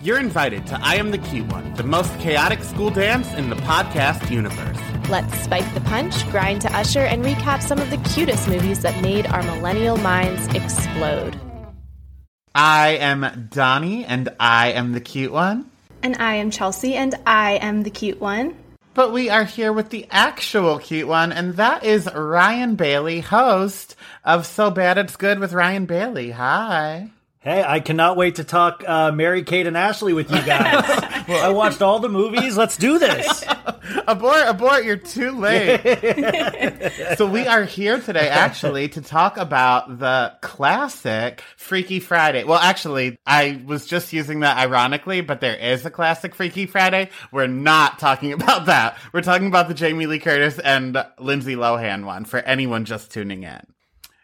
You're invited to I Am the Cute One, the most chaotic school dance in the podcast universe. Let's spike the punch, grind to usher, and recap some of the cutest movies that made our millennial minds explode. I am Donnie, and I am the cute one. And I am Chelsea, and I am the cute one. But we are here with the actual cute one, and that is Ryan Bailey, host of So Bad It's Good with Ryan Bailey. Hi. Hey, I cannot wait to talk uh, Mary Kate and Ashley with you guys. well, I watched all the movies. Let's do this. abort, abort, you're too late. so we are here today actually to talk about the classic Freaky Friday. Well, actually, I was just using that ironically, but there is a classic Freaky Friday. We're not talking about that. We're talking about the Jamie Lee Curtis and Lindsay Lohan one for anyone just tuning in.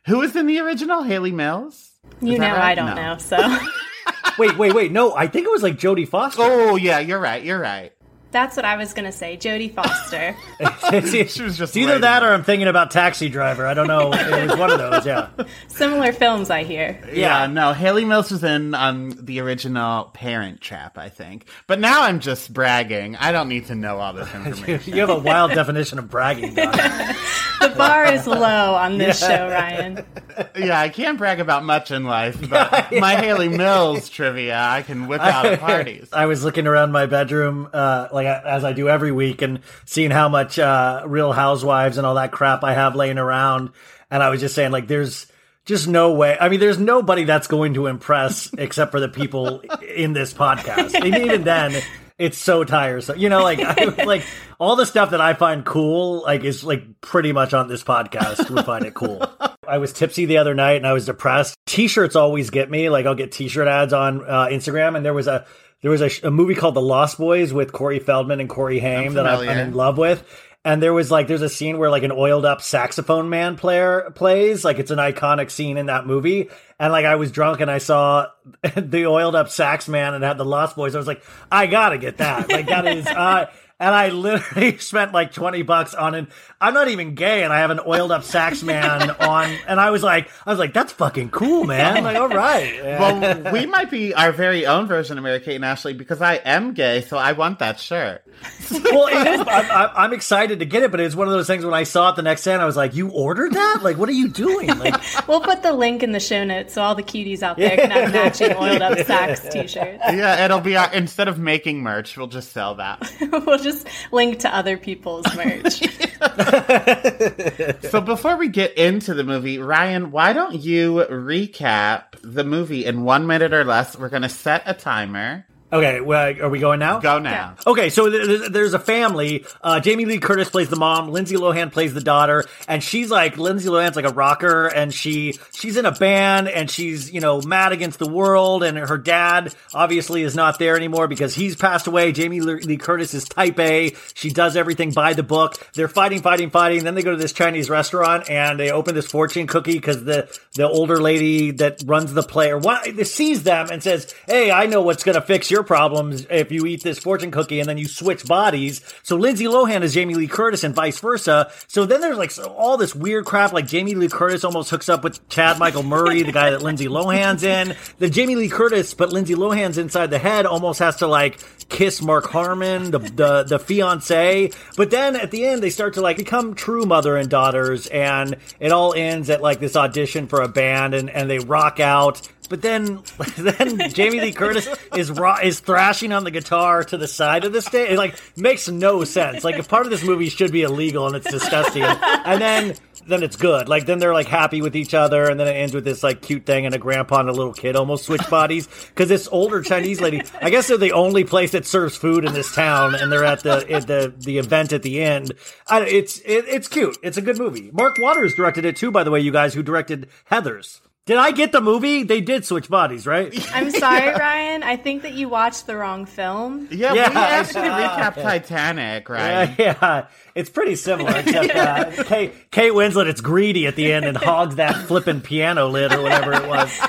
Who was in the original? Hayley Mills? You know, right? I don't no. know. So. wait, wait, wait. No, I think it was like Jodie Foster. Oh yeah, you're right. You're right. That's what I was gonna say, Jodie Foster. she was just either that or I'm thinking about Taxi Driver. I don't know. It was one of those. Yeah. Similar films, I hear. Yeah. yeah no, Hayley Mills was in um, the original Parent Trap, I think. But now I'm just bragging. I don't need to know all this information. you have a wild definition of bragging. the bar is low on this yeah. show, Ryan. Yeah, I can't brag about much in life, but my Hayley Mills trivia I can whip out at parties. I was looking around my bedroom, uh, like as I do every week, and seeing how much uh, Real Housewives and all that crap I have laying around, and I was just saying, like, there's just no way. I mean, there's nobody that's going to impress except for the people in this podcast. And even then, it's so tiresome. You know, like I, like all the stuff that I find cool, like is like pretty much on this podcast would find it cool. I was tipsy the other night and I was depressed. T-shirts always get me. Like I'll get T-shirt ads on uh, Instagram, and there was a there was a, a, movie called The Lost Boys with Corey Feldman and Corey Haim that I'm, I'm in love with. And there was like, there's a scene where like an oiled up saxophone man player plays. Like it's an iconic scene in that movie. And like I was drunk and I saw the oiled up sax man and had the Lost Boys. I was like, I gotta get that. Like that is, uh, and I literally spent like 20 bucks on it. I'm not even gay and I have an oiled up sax man on and I was like I was like that's fucking cool man. I'm like all right. Well we might be our very own version of Mary Kate and Ashley because I am gay so I want that shirt. Well it is I'm, I'm, excited to get it but it's one of those things when I saw it the next day and I was like you ordered that? Like what are you doing? Like we'll put the link in the show notes so all the cuties out there can have matching oiled up sax t-shirts. Yeah it'll be our instead of making merch we'll just sell that. We'll just link to other people's merch so before we get into the movie, Ryan, why don't you recap the movie in one minute or less? We're going to set a timer. Okay, well, are we going now? Go now. Okay, so th- there's a family. Uh, Jamie Lee Curtis plays the mom. Lindsay Lohan plays the daughter, and she's like Lindsay Lohan's like a rocker, and she she's in a band, and she's you know mad against the world, and her dad obviously is not there anymore because he's passed away. Jamie Lee Curtis is Type A. She does everything by the book. They're fighting, fighting, fighting. Then they go to this Chinese restaurant and they open this fortune cookie because the the older lady that runs the play or what sees them and says, "Hey, I know what's gonna fix your problems if you eat this fortune cookie and then you switch bodies. So Lindsay Lohan is Jamie Lee Curtis and vice versa. So then there's like all this weird crap, like Jamie Lee Curtis almost hooks up with Chad Michael Murray, the guy that Lindsay Lohan's in. The Jamie Lee Curtis, but Lindsay Lohan's inside the head, almost has to like kiss Mark Harmon, the the, the fiance. But then at the end, they start to like become true mother and daughters, and it all ends at like this audition for a band, and and they rock out. But then, then Jamie Lee Curtis is ro- is thrashing on the guitar to the side of the stage. It like makes no sense. Like if part of this movie should be illegal and it's disgusting, and then then it's good. Like then they're like happy with each other, and then it ends with this like cute thing, and a grandpa and a little kid almost switch bodies because this older Chinese lady. I guess they're the only place that serves food in this town, and they're at the at the the event at the end. I, it's it, it's cute. It's a good movie. Mark Waters directed it too, by the way. You guys who directed Heathers. Did I get the movie? They did switch bodies, right? I'm sorry, Ryan. I think that you watched the wrong film. Yeah, Yeah, we actually I- recapped Titanic, right? Yeah, yeah, it's pretty similar. Except uh, Kate, Kate Winslet, it's greedy at the end and hogs that flipping piano lid or whatever it was.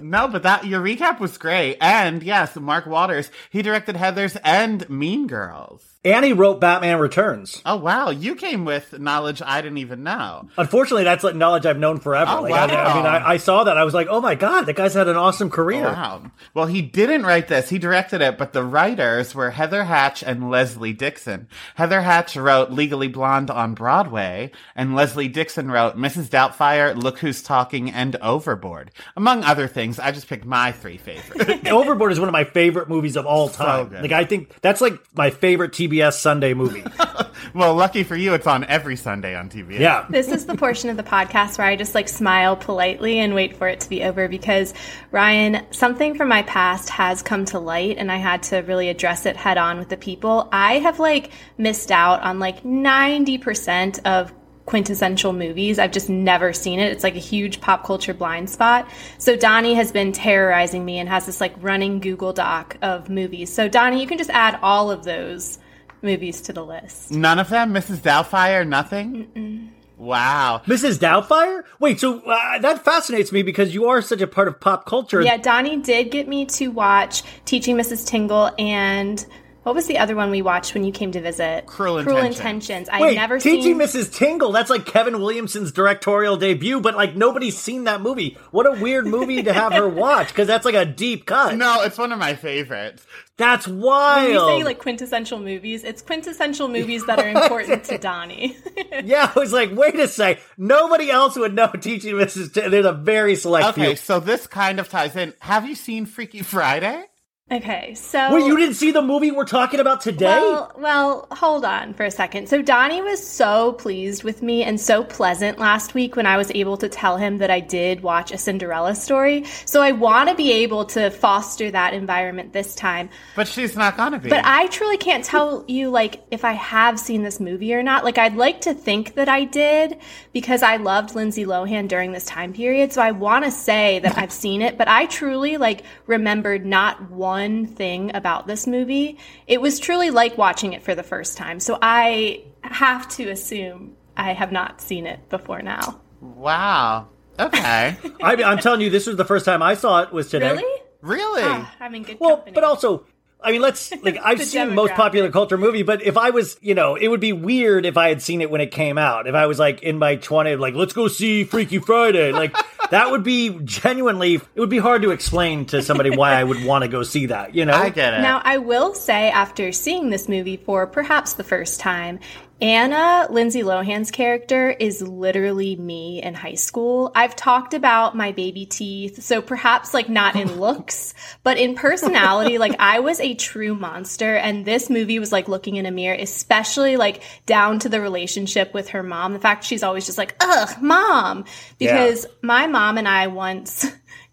No, but that your recap was great. And yes, Mark Waters, he directed Heathers and Mean Girls. Annie wrote Batman Returns. Oh wow, you came with knowledge I didn't even know. Unfortunately, that's like knowledge I've known forever. Oh, like, I, I mean. I, I saw that. I was like, oh my god, that guy's had an awesome career. Wow. Well, he didn't write this. He directed it, but the writers were Heather Hach and Leslie Dixon. Heather Hach wrote Legally Blonde on Broadway, and Leslie Dixon wrote Mrs. Doubtfire, Look Who's Talking, and Overboard. Among other things, I just picked my three favorites. Overboard is one of my favorite movies of all time. good. like, I think that's like my favorite TBS Sunday movie. well, lucky for you, it's on every Sunday on TV. yeah. This is the portion of the podcast where I just like smile politely and wait for it to be over because Ryan, something from my past has come to light and I had to really address it head on with the people. I have like missed out on like 90% of quintessential movies. I've just never seen it. It's like a huge pop culture blind spot. So Donnie has been terrorizing me and has this like running Google Doc of movies. So Donnie, you can just add all of those movies to the list. None of them? Mrs. Doubtfire? Nothing? Wow. Mrs. Doubtfire? Wait, so uh, that fascinates me because you are such a part of pop culture. Yeah, Donnie did get me to watch Teaching Mrs. Tingle and what was the other one we watched when you came to visit? Cruel Cruel Intentions. Intentions. I'd Wait, never Teaching seen Mrs. Tingle. That's like Kevin Williamson's directorial debut, but like nobody's seen that movie. What a weird movie to have her watch because that's like a deep cut. No, it's one of my favorites. That's When wild. you say like quintessential movies, it's quintessential movies that are important to Donnie. yeah, I was like, wait a sec. Nobody else would know Teaching Mrs. Tingle. There's a very select Okay, few. so this kind of ties in. Have you seen Freaky Friday? Okay, so Wait, you didn't see the movie we're talking about today? Well, well, hold on for a second. So Donnie was so pleased with me and so pleasant last week when I was able to tell him that I did watch a Cinderella story. So I want to be able to foster that environment this time. But she's not gonna be. But I truly can't tell you like if I have seen this movie or not. Like I'd like to think that I did because I loved Lindsay Lohan during this time period. So I want to say that I've seen it, but I truly like remembered not one thing about this movie. It was truly like watching it for the first time. So I have to assume I have not seen it before now. wow. Okay. I, I'm telling you, this was the first time I saw it was today. Really? really? Ah, I'm in good Well, company. but also, I mean, let's like I've The seen most popular culture movie, but if I was, you know, it would be weird if I had seen it when it came out. If I was like in my 20s, like let's go see Freaky Friday, like that would be genuinely. It would be hard to explain to somebody why I would want to go see that. You know, I get it. Now, I will say, after seeing this movie for perhaps the first time, Anna, Lindsay Lohan's character, is literally me in high school. I've talked about my baby teeth, so perhaps like not in looks, but in personality, like I was a true monster, and this movie was like looking in a mirror, especially like down to the relationship with her mom. The fact she's always just like, ugh, mom, because my mom and I once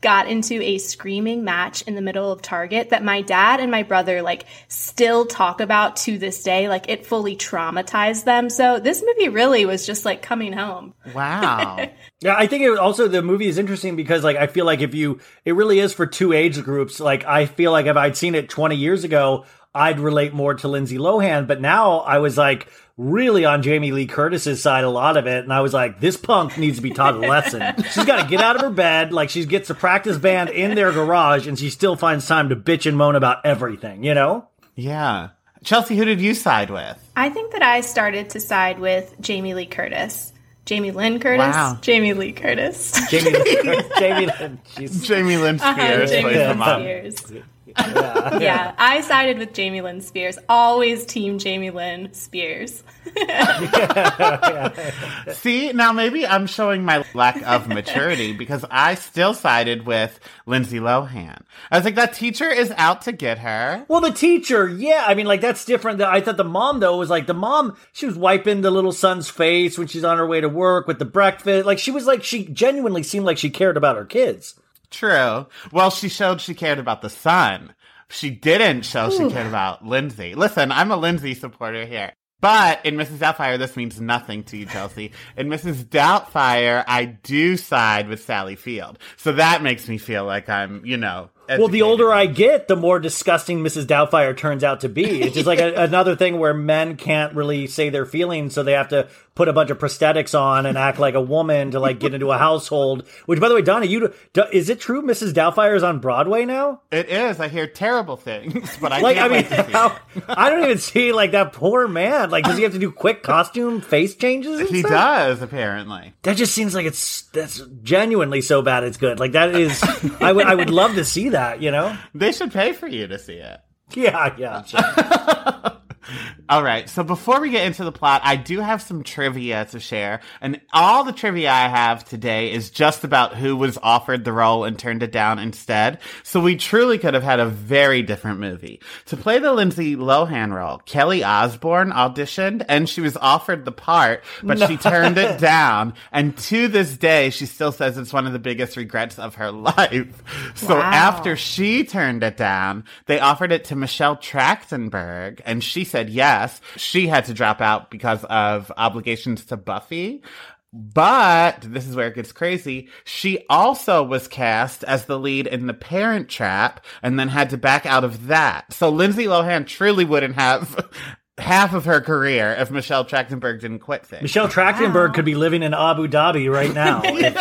got into a screaming match in the middle of Target that my dad and my brother like still talk about to this day. Like it fully traumatized them. So this movie really was just like coming home. wow. Yeah, I think it also the movie is interesting because like I feel like if you it really is for two age groups. Like I feel like if I'd seen it 20 years ago, I'd relate more to Lindsay Lohan, but now I was like really on Jamie Lee Curtis's side a lot of it, and I was like, this punk needs to be taught a lesson. she's got to get out of her bed, like she gets a practice band in their garage, and she still finds time to bitch and moan about everything. You know? Yeah. Chelsea, who did you side with? I think that I started to side with Jamie Lee Curtis. Jamie Lynn Curtis. Wow. Jamie Lee Curtis. Jamie Lee, Jamie Lynn, she's Jamie Lynn Uh-huh, Spears Jamie plays the Lynn mom. Spears. Yeah. I sided with Jamie Lynn Spears. Always team Jamie Lynn Spears. See, now maybe I'm showing my lack of maturity because I still sided with Lindsay Lohan. I was like, that teacher is out to get her. Well, the teacher, yeah. I mean, like that's different. I thought the mom though was like the mom. She was wiping the little son's face when she's on her way to work with the breakfast. Like she was like she genuinely seemed like she cared about her kids. True. Well, she showed she cared about the son. She didn't show she cared about Lindsay. Listen, I'm a Lindsay supporter here. But in Mrs. Doubtfire, this means nothing to you, Chelsea. In Mrs. Doubtfire, I do side with Sally Field. So that makes me feel like I'm, you know. Well, the older I get, the more disgusting Mrs. Doubtfire turns out to be. It's just like a, another thing where men can't really say their feelings, so they have to put a bunch of prosthetics on and act like a woman to like get into a household. Which, by the way, Donna, you do, is it true Mrs. Doubtfire is on Broadway now? It is. I hear terrible things, but I Like, I mean, wait to see how, I don't even see like that poor man. Like, does he have to do quick costume face changes? He stuff? does, apparently. That just seems like it's that's genuinely so bad it's good. Like that is, I would I would love to see that. You know? They should pay for you to see it. Yeah, yeah. All right. So before we get into the plot, I do have some trivia to share. And all the trivia I have today is just about who was offered the role and turned it down instead. So we truly could have had a very different movie. To play the Lindsay Lohan role, Kelly Osbourne auditioned and she was offered the part, but she turned it down. And to this day, she still says it's one of the biggest regrets of her life. So Wow. after she turned it down, they offered it to Michelle Trachtenberg, and she said yes. She had to drop out because of obligations to Buffy. But this is where it gets crazy. She also was cast as the lead in The Parent Trap and then had to back out of that. So Lindsay Lohan truly wouldn't have half of her career if Michelle Trachtenberg didn't quit things. Michelle Trachtenberg could be living in Abu Dhabi right now if,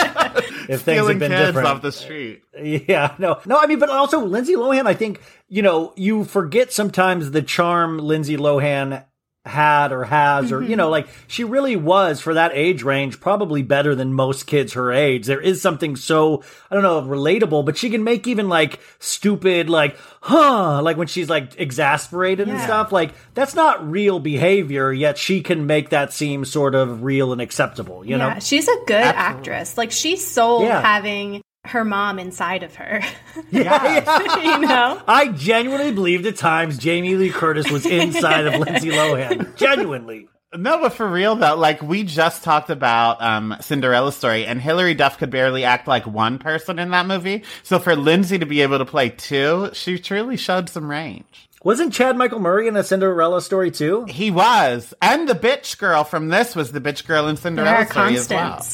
if things had been different. off the street. Yeah, no, no. I mean, but also Lindsay Lohan. I think you know you forget sometimes the charm Lindsay Lohan had or has, or you know, mm-hmm. like she really was for that age range, probably better than most kids her age. There is something so I don't know relatable, but she can make even like stupid, like huh, like when she's like exasperated and stuff. Like that's not real behavior, yet she can make that seem sort of real and acceptable. You yeah, know? she's a good actress. Like she sold Yeah. having her mom inside of her. Yeah. you know? I genuinely believed at times Jamie Lee Curtis was inside of Lindsay Lohan. Genuinely. No, but for real though, like we just talked about um Cinderella story and Hilary Duff could barely act like one person in that movie. So for Lindsay to be able to play two, she truly showed some range. Wasn't Chad Michael Murray in a Cinderella story too? He was. And the bitch girl from this was the bitch girl in Cinderella There are story as well.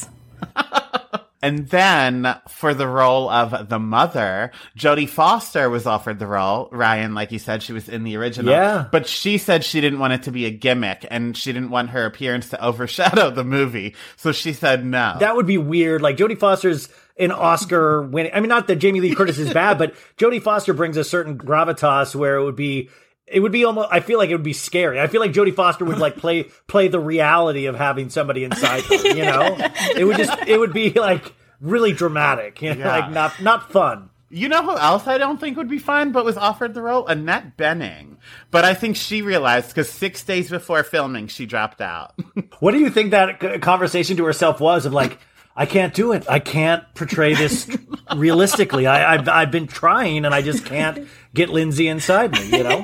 And then for the role of the mother, Jodie Foster was offered the role. Ryan, like you said, she was in the original. Yeah. But she said she didn't want it to be a gimmick and she didn't want her appearance to overshadow the movie. So she said no. That would be weird. Like Jodie Foster's an Oscar winning. I mean, not that Jamie Lee Curtis is bad, but Jodie Foster brings a certain gravitas where it would be. It would be almost. I feel like it would be scary. I feel like Jodie Foster would like play play the reality of having somebody inside her. You know, it would just. It would be like really dramatic. You know, Yeah. like not not fun. You know who else I don't think would be fun, but was offered the role? Annette Bening. But I think she realized because six days before filming, she dropped out. What do you think that conversation to herself was of like, I can't do it. I can't portray this realistically. I, I've, I've been trying and I just can't get Lindsay inside me, you know?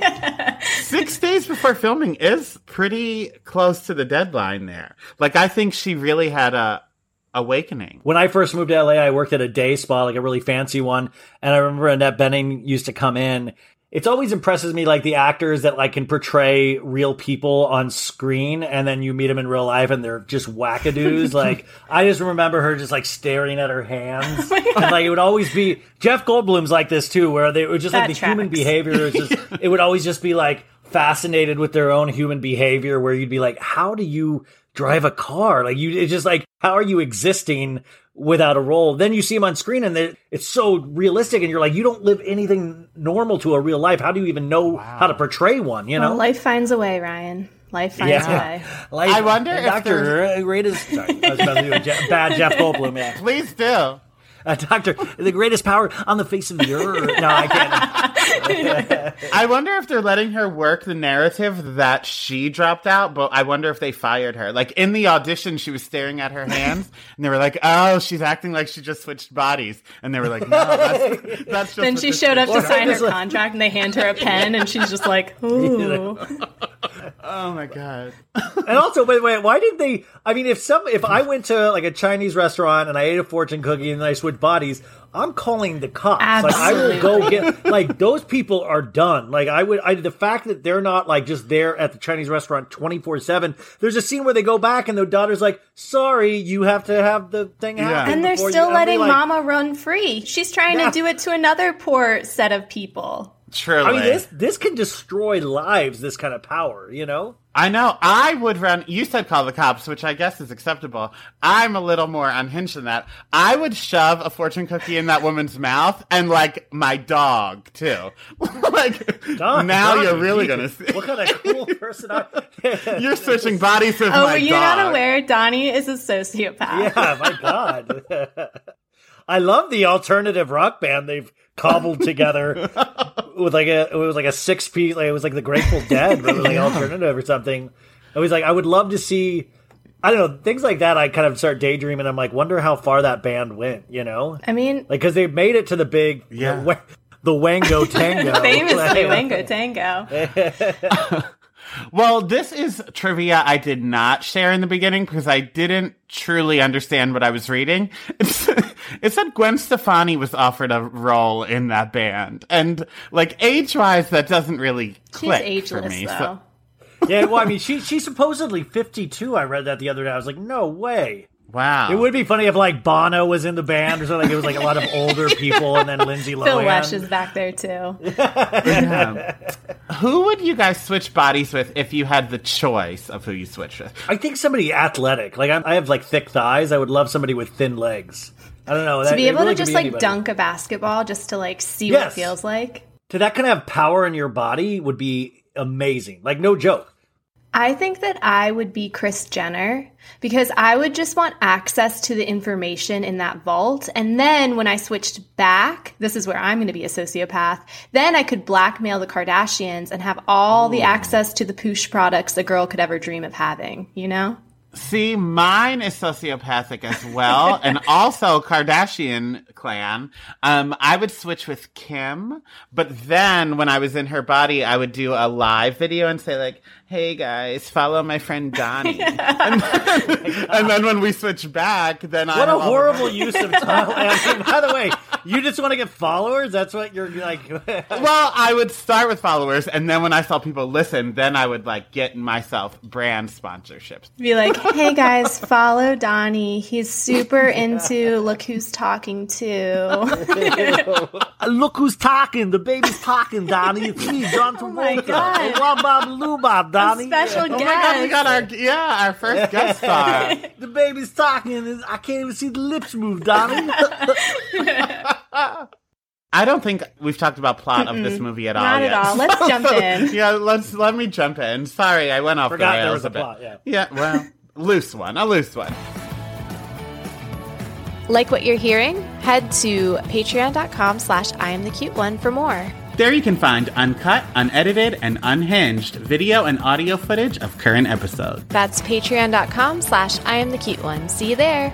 Six days before filming is pretty close to the deadline there. Like, I think she really had a awakening. When I first moved to LA, I worked at a day spa, like a really fancy one. And I remember Annette Bening used to come in. It's always impresses me like the actors that like can portray real people on screen and then you meet them in real life and they're just wackadoos. like I just remember her just like staring at her hands. and like it would always be Jeff Goldblum's like this too, where they it would just like That the human behavior is just it would always just be like fascinated with their own human behavior where you'd be like, how do you drive a car? Like you, it's just like, how are you existing without a role? Then you see them on screen and it's so realistic and you're like, you don't live anything normal to a real life. How do you even know wow. how to portray one? You know, well, life finds a way, Ryan. Life finds yeah. a way. Life, I wonder if Doctor greatest. Sorry, I was about to do a Je- bad Jeff Goldblum. Yeah, please do. Uh, doctor, the greatest power on the face of the earth. No, I can't. I wonder if they're letting her work the narrative that she dropped out, but I wonder if they fired her. Like in the audition, she was staring at her hands, and they were like, "Oh, she's acting like she just switched bodies," and they were like, "No, that's, that's just." Then she showed up to sign her contract, and they hand her a pen, and she's just like, "Ooh." Oh my god! and also, wait, wait, why did they? I mean, if some, if I went to like a Chinese restaurant and I ate a fortune cookie and then I switched bodies, I'm calling the cops. Absolutely. Like I will go get like those people are done. Like I would I the fact that they're not like just there at the Chinese restaurant 24/7. There's a scene where they go back and the daughter's like, "Sorry, you have to have the thing happen." And they're still you, letting like, mama run free. She's trying yeah. to do it to another poor set of people. Truly. I mean, this this can destroy lives. This kind of power, you know. I know. I would run. You said call the cops, which I guess is acceptable. I'm a little more unhinged than that. I would shove a fortune cookie in that woman's mouth and like my dog too. like Don, now Don, you're really gonna see. What kind of cool person are You're switching bodies with oh, my you're dog. not aware Donnie is a sociopath. Yeah, my God. I love the alternative rock band they've cobbled together with like a it was like a six piece like it was like the Grateful Dead but it was like alternative or something. I was like I would love to see I don't know things like that. I kind of start daydreaming. I'm like wonder how far that band went. You know, I mean, like because they made it to the big yeah. The, the Wango Tango, famously Wango Tango. Well, this is trivia I did not share in the beginning because I didn't truly understand what I was reading. it said Gwen Stefani was offered a role in that band. And like age wise, that doesn't really click She's ageless, for me. Though. So. yeah, well, I mean, she she's supposedly 52. I read that the other day. I was like, no way. Wow. It would be funny if like Bono was in the band or something. Like it was like a lot of older people and then Lindsay Lohan. Phil Lesh is back there too. yeah. Who would you guys switch bodies with if you had the choice of who you switch with? I think somebody athletic. Like I'm, i have like thick thighs. I would love somebody with thin legs. I don't know. To that, be able really to just like anybody. dunk a basketball just to like see yes. what it feels like. To that kind of have power in your body would be amazing. Like no joke. I think that I would be Kris Jenner because I would just want access to the information in that vault. And then when I switched back, this is where I'm going to be a sociopath, then I could blackmail the Kardashians and have all the access to the poosh products a girl could ever dream of having, you know? See, mine is sociopathic as well, and also Kardashian clan. Um, I would switch with Kim, but then when I was in her body, I would do a live video and say like, hey guys, follow my friend Donnie. and, then, and, then, when we switch back, then I what a horrible use of time. I mean, by the way, you just want to get followers. That's what you're like. well, I would start with followers, and then when I saw people listen, then I would like get myself brand sponsorships. Be like, hey guys, follow Donnie. He's super into look who's talking to. look who's talking. The baby's talking, Donnie. It's me, John Travolta. Oh my god. Donnie. special yeah. guest. Oh my god, we got our yeah, our first guest star. the baby's talking, I can't even see the lips move, Donnie. I don't think we've talked about plot of this movie at all. Not yet. at all. Let's jump in. yeah, let's let me jump in. Sorry, I went off Forgot the rails there was a, a bit. Plot, yeah. yeah, well, loose one, a loose one. Like what you're hearing? Head to patreon.com slash I am the cute one for more. There you can find uncut, unedited, and unhinged video and audio footage of current episodes. That's patreon.com slash I am the cute one. See you there.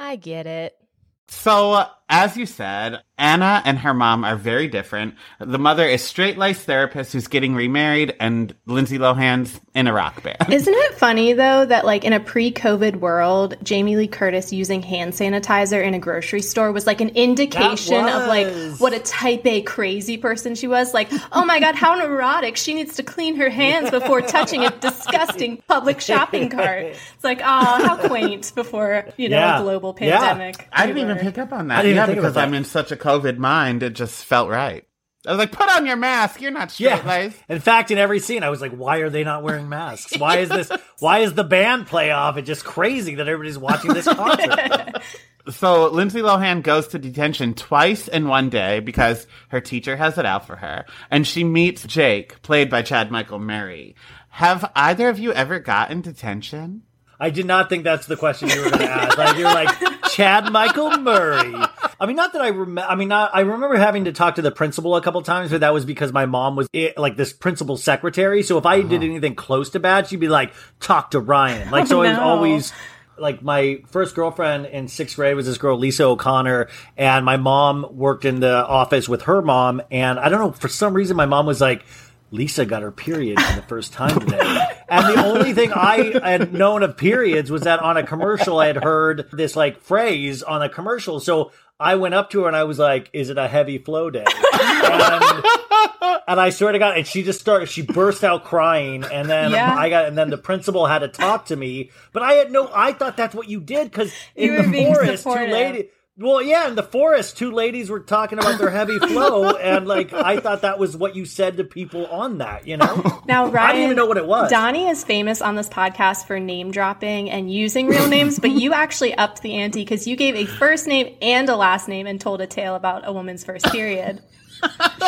I get it. So, as you said, Anna and her mom are very different. The mother is straight laced therapist who's getting remarried, and Lindsay Lohan's in a rock band. Isn't it funny though that like in a pre-COVID world, Jamie Lee Curtis using hand sanitizer in a grocery store was like an indication of like what a type A crazy person she was. Like, oh my god, how neurotic! She needs to clean her hands before touching a disgusting public shopping cart. It's like, oh, how quaint before you know Yeah. a global Yeah. pandemic. I didn't even pick up on I that. Yeah, because I'm in such a COVID mind, it just felt right. I was like, put on your mask. You're not straight Yeah. In fact, in every scene, I was like, "Why are they not wearing masks? Why is this? Why is the band play off? It's just crazy that everybody's watching this concert." So Lindsay Lohan goes to detention twice in one day because her teacher has it out for her, and she meets Jake, played by Chad Michael Murray. Have either of you ever gotten detention? I did not think that's the question you were going to ask. Like you're like Chad Michael Murray. I mean, not that I remember. I mean, not, I remember having to talk to the principal a couple times, but that was because my mom was eh, like this principal secretary. So if I did anything close to bad, she'd be like, "Talk to Ryan." Like so, it was always like my first girlfriend in sixth grade was this girl Lisa O'Connor, and my mom worked in the office with her mom, and I don't know for some reason my mom was like. Lisa got her period for the first time today. And the only thing I had known of periods was that on a commercial I had heard this like phrase on a commercial. So I went up to her and I was like, Is it a heavy flow day? And, and I swear to God, and she just started, she burst out crying. And then Yeah. I got, and then the principal had to talk to me. But I had no, I thought that's what you did because in the forest, two supportive. ladies. Well, yeah, in the forest, two ladies were talking about their heavy flow, and like I thought that was what you said to people on that, you know. Now, Ryan, I didn't even know what it was. Donnie is famous on this podcast for name dropping and using real names, but you actually upped the ante because you gave a first name and a last name and told a tale about a woman's first period.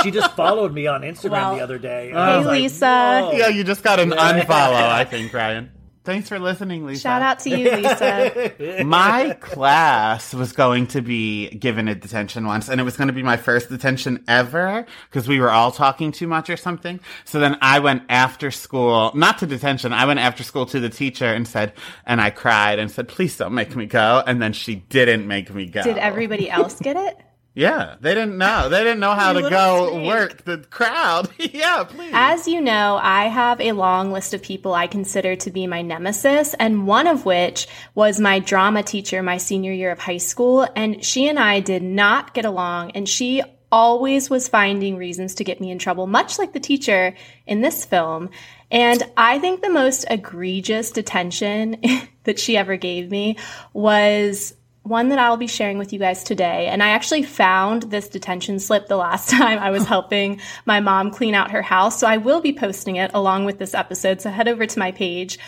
she just followed me on Instagram Well, the other day. hey, like, Lisa. "Whoa." Yeah, you just got an unfollow, I think, Ryan. Thanks for listening, Lisa. Shout out to you, Lisa. my class was going to be given a detention once, and it was going to be my first detention ever because we were all talking too much or something. So then I went after school, not to detention, I went after school to the teacher and said, and I cried and said, please don't make me go. And then she didn't make me go. Did everybody else get it? Yeah, they didn't know. They didn't know how to go work the crowd. yeah, please. As you know, I have a long list of people I consider to be my nemesis, and one of which was my drama teacher my senior year of high school. And she and I did not get along, and she always was finding reasons to get me in trouble, much like the teacher in this film. And I think the most egregious detention that she ever gave me was one that I'll be sharing with you guys today. And I actually found this detention slip the last time I was helping my mom clean out her house. So I will be posting it along with this episode. So head over to my page.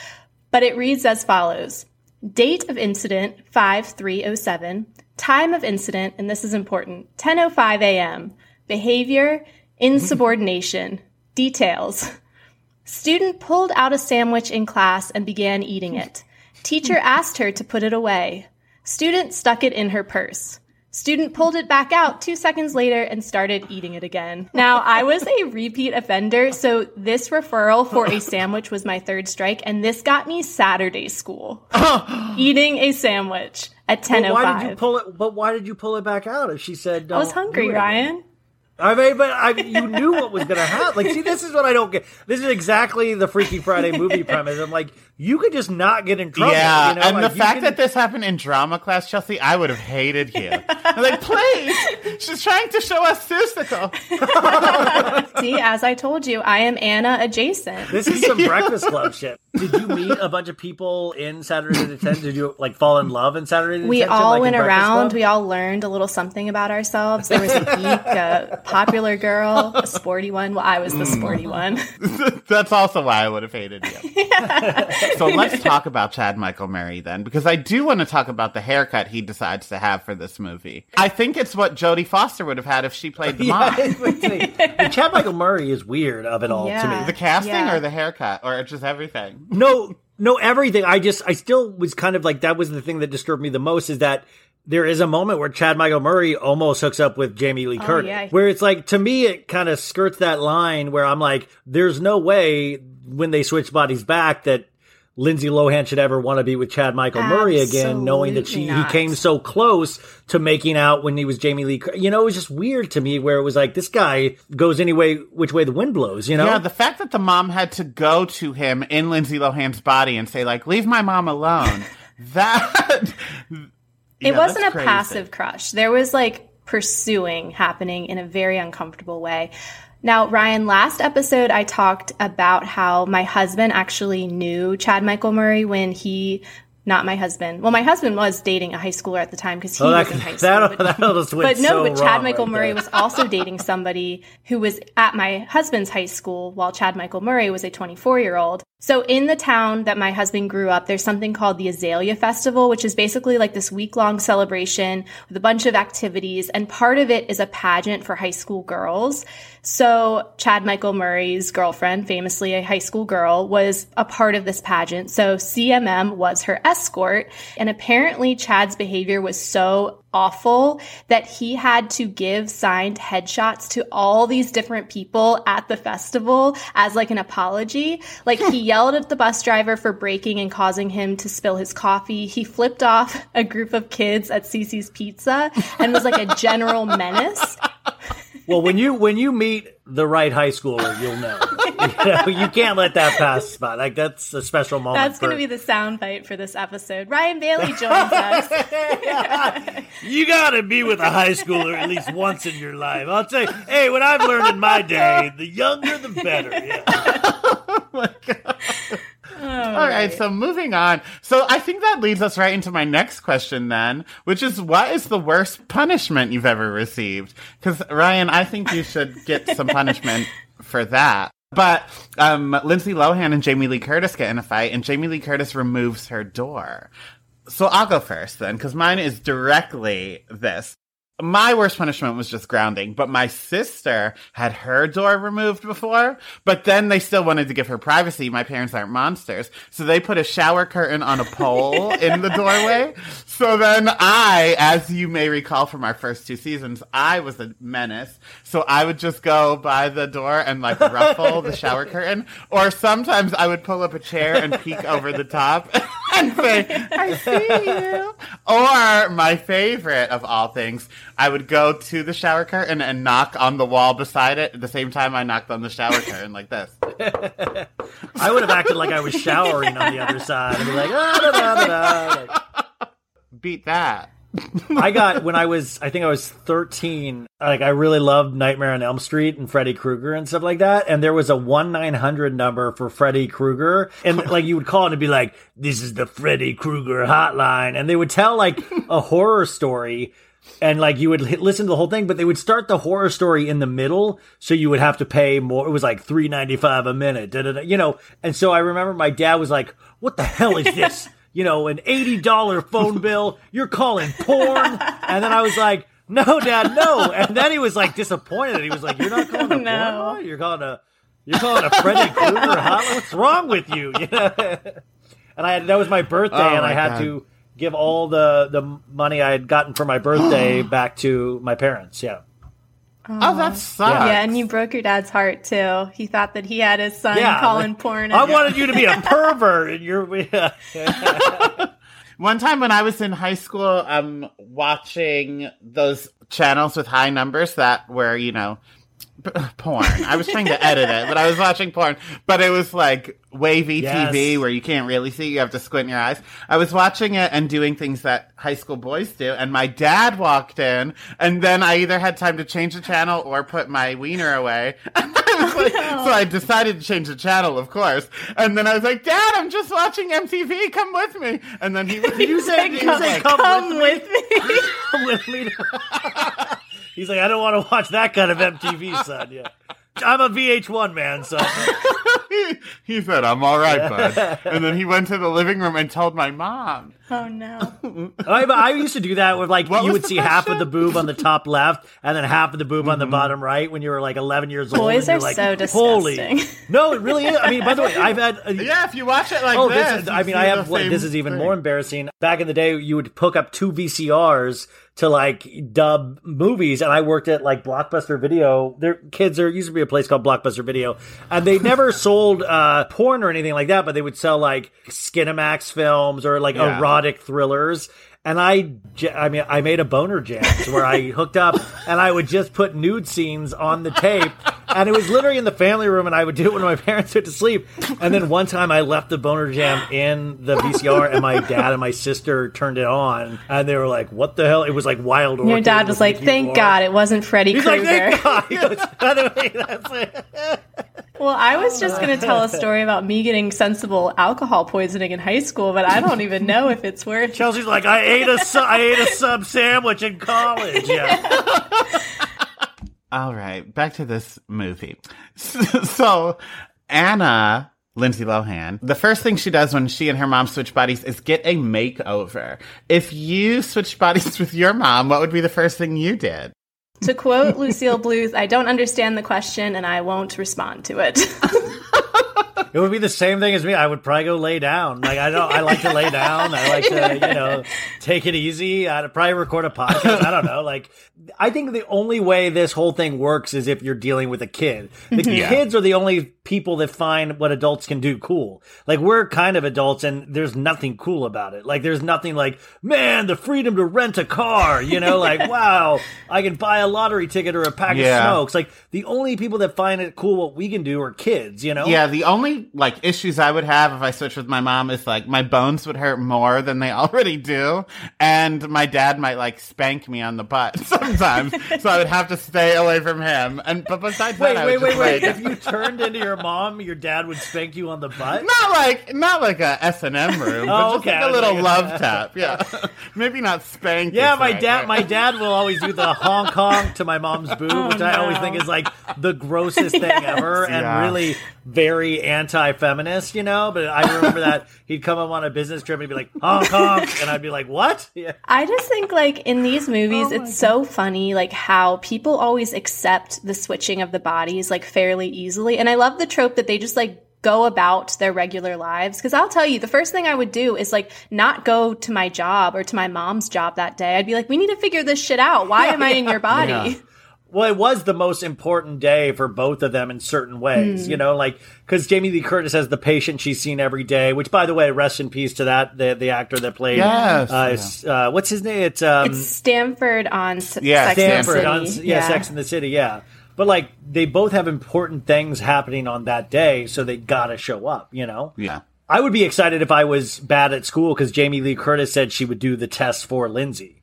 But it reads as follows Date of incident 5307. Time of incident, and this is important 10.05 a.m. Behavior, insubordination. Details. Student pulled out a sandwich in class and began eating it. Teacher asked her to put it away. Student stuck it in her purse. Student pulled it back out two seconds later and started eating it again. Now, I was a repeat offender, so this referral for a sandwich was my third strike, and this got me Saturday school. eating a sandwich at 10.05. But why did you oh pull it? But why did you pull it back out? If she said, I was hungry, Ryan. I mean, but I, you knew what was going to happen. Like, see, this is what I don't get. This is exactly the Freaky Friday movie premise. I'm like, you could just not get in trouble. Yeah, you know? and like, the fact can... that this happened in drama class, Chelsea, I would have hated you. I'm like, please, she's trying to show us Seussical. See, as I told you, I am Anna adjacent. This is some Breakfast Club shit. Did you meet a bunch of people in Saturday to Ten? Did you like fall in love in Saturday to We Detention, all like, went around. Club? We all learned a little something about ourselves. There was a geek, a popular girl, a sporty one. Well, I was the mm. sporty one. That's also why I would have hated you. So let's talk about Chad Michael Murray then, because I do want to talk about the haircut he decides to have for this movie. I think it's what Jodie Foster would have had if she played the mom. Yeah, Chad Michael Murray is weird of it all to me. The casting Yeah. or the haircut or just everything? No, no, everything. I just, I still was kind of like that was the thing that disturbed me the most is that there is a moment where Chad Michael Murray almost hooks up with Jamie Lee oh, Curtis, yeah. where it's like to me it kind of skirts that line where I'm like, there's no way when they switch bodies back that Lindsay Lohan should ever want to be with Chad Michael Murray again, knowing that she Absolutely he came so close to making out when he was Jamie Lee. You know, it was just weird to me where it was like this guy goes any way which way the wind blows. You know, Yeah, the fact that the mom had to go to him in Lindsay Lohan's body and say like, "Leave my mom alone," that it Yeah, wasn't a crazy. passive crush. There was like pursuing happening in a very uncomfortable way. Now, Ryan, last episode I talked about how my husband actually knew Chad Michael Murray when he, not my husband. Well, my husband was dating a high schooler at the time because he Oh, was in high school. that'll, but- went but no, so but Chad Michael right Murray there. was also dating somebody who was at my husband's high school while Chad Michael Murray was a 24 year old. So in the town that my husband grew up, there's something called the Azalea Festival, which is basically like this week long celebration with a bunch of activities. And part of it is a pageant for high school girls. So Chad Michael Murray's girlfriend, famously a high school girl, was a part of this pageant. So CMM was her escort. And apparently Chad's behavior was so awful that he had to give signed headshots to all these different people at the festival as like an apology. Like he yelled at the bus driver for breaking and causing him to spill his coffee. He flipped off a group of kids at Cici's Pizza and was like a general menace. Well, when you when you meet the right high schooler, you'll know. you, know, you can't let that pass by. Like that's a special moment. That's going to be the soundbite for this episode. Ryan Bailey joins us. You gotta be with a high schooler at least once in your life. I'll tell you. Hey, what I've learned in my day, the younger the better. Yeah. Oh All right, so moving on. So I think that leads us right into my next question then, which is what is the worst punishment you've ever received? Because Ryan, I think you should get some punishment for that. But um, Lindsay Lohan and Jamie Lee Curtis get in a fight, and Jamie Lee Curtis removes her door. So I'll go first then, because mine is directly this. My worst punishment was just grounding, but my sister had her door removed before, but then they still wanted to give her privacy. My parents aren't monsters. So they put a shower curtain on a pole in the doorway. So then I, as you may recall from our first two seasons, I was a menace. So I would just go by the door and like ruffle the shower curtain. Or sometimes I would pull up a chair and peek over the top and say, I see you. Or my favorite of all things, I would go to the shower curtain and knock on the wall beside it at the same time I knocked on the shower curtain like this. I would have acted like I was showering on the other side and be like, ah, da, da, da, da. Beat that. I got when I was, I think I was 13. Like I really loved Nightmare on Elm Street and Freddy Krueger and stuff like that. And there was a one nine hundred number for Freddy Krueger, and like you would call it and be like, "This is the Freddy Krueger hotline," and they would tell like a horror story. And like you would h- listen to the whole thing, but they would start the horror story in the middle, so you would have to pay more. It was like three ninety five a minute, da, da, da, you know. And so I remember my dad was like, "What the hell is this?" you know, an $80 phone bill. You're calling porn. And then I was like, no, dad, no. And then he was like disappointed. He was like, you're not calling a No. porn? You're calling a, you're calling a Freddy Krueger hotline? What's wrong with you? You know? And I had, that was my birthday Oh, and my I had God. to give all the, the money I had gotten for my birthday back to my parents. Yeah. Oh, that sucks. Yeah, and you broke your dad's heart too. He thought that he had his son Yeah. calling like, porn. I wanted you to be a pervert and you're, yeah. One time when I was in high school, I'm um, watching those channels with high numbers that were, you know, p- porn. I was trying to edit it, but I was watching porn. But it was like wavy Yes. TV where you can't really see. You have to squint your eyes. I was watching it and doing things that high school boys do. And my dad walked in, and then I either had time to change the channel or put my wiener away. I was like- So I decided to change the channel, of course. And then I was like, Dad, I'm just watching MTV. Come with me. And then he was. Did you say, did you say come, Come with me? with me. with me. He's like, I don't want to watch that kind of MTV, son. Yeah. I'm a VH1 man, so he said, I'm all right, bud. And then he went to the living room and told my mom. oh no. I, I used to do that with like What you was would the see half of question? the boob on the top left and then half of the boob on the mm-hmm. bottom right when you were like 11 years old. Boys and you're are like, so Holy, disgusting. no, it really is. I mean, by the way, I've had. Yeah, if you watch it like Oh, this. this is, you I mean, see I have the same This is even thing. more embarrassing. Back in the day, you would hook up two VCRs to like dub movies, and I worked at like Blockbuster Video. Their kids, there used to be a place called Blockbuster Video, and they never sold uh, porn or anything like that, but they would sell like Skinemax films or like Yeah. erotic thrillers. And I, I mean, I made a boner jam where I hooked up and I would just put nude scenes on the tape. And it was literally in the family room, and I would do it when my parents went to sleep. And then one time I left the boner jam in the VCR, and my dad and my sister turned it on, and they were like, "What the hell?" It was like Wild Your dad was with like, "Thank Rourke." God it wasn't Freddy He's like, Krueger." "Thank God." Goes, "By the way, that's it." well, I was just going to tell a story about me getting sensible alcohol poisoning in high school, but I don't even know if it's worth. Chelsea's like, "I ate a su- I ate a sub sandwich in college." Yeah. All right, back to this movie. So, Anna, Lindsay Lohan, the first thing she does when she and her mom switch bodies is get a makeover. If you switched bodies with your mom, what would be the first thing you did? To quote Lucille Bluth, I don't understand the question and I won't respond to it. It would be the same thing as me. I would probably go lay down. Like I don't. I like to lay down. I like to, you know, take it easy. I'd probably record a podcast. I don't know. Like I think the only way this whole thing works is if you're dealing with a kid. The kids are the only people that find what adults can do cool. Like we're kind of adults, and there's nothing cool about it. Like there's nothing like, man, the freedom to rent a car. You know, like wow, I can buy a lottery ticket or a pack Yeah. of smokes. Like the only people that find it cool what we can do are kids. You know. Yeah, the only like issues I would have if I switched with my mom is like my bones would hurt more than they already do, and my dad might like spank me on the butt sometimes, so I would have to stay away from him. And but besides Wait, that, I wait, wait, wait! lay If you turned into your mom, your dad would spank you on the butt. Not like not like a S and M room, but Oh, just okay, like I a was little like- love tap. Yeah, maybe not spank. Yeah, my right, dad, but- my dad will always do the honk honk to my mom's boob, oh, which I always think is like the grossest thing ever, and Yeah. really very anti-feminist, you know. But I remember that he'd come up on a business trip and be like honk honk, and I'd be like, what? Yeah. I just think like in these movies, oh it's so funny like how people always accept the switching of the bodies like fairly easily, and I love the trope that they just like go about their regular lives because I'll tell you the first thing I would do is like not go to my job or to my mom's job that day. I'd be like, we need to figure this shit out. Why am I in your body? Yeah. Well, it was the most important day for both of them in certain ways, you know, like because Jamie Lee Curtis has the patient she's seen every day. Which, by the way, rest in peace to that the the actor that played. Yes, uh, it's, uh, what's his name? It's um, It's Stanford on S- Yeah, Sex and the Stanford on City. yeah, Sex in the City, yeah. But like they both have important things happening on that day, so they gotta show up, you know. Yeah. I would be excited if I was bad at school because Jamie Lee Curtis said she would do the test for Lindsay.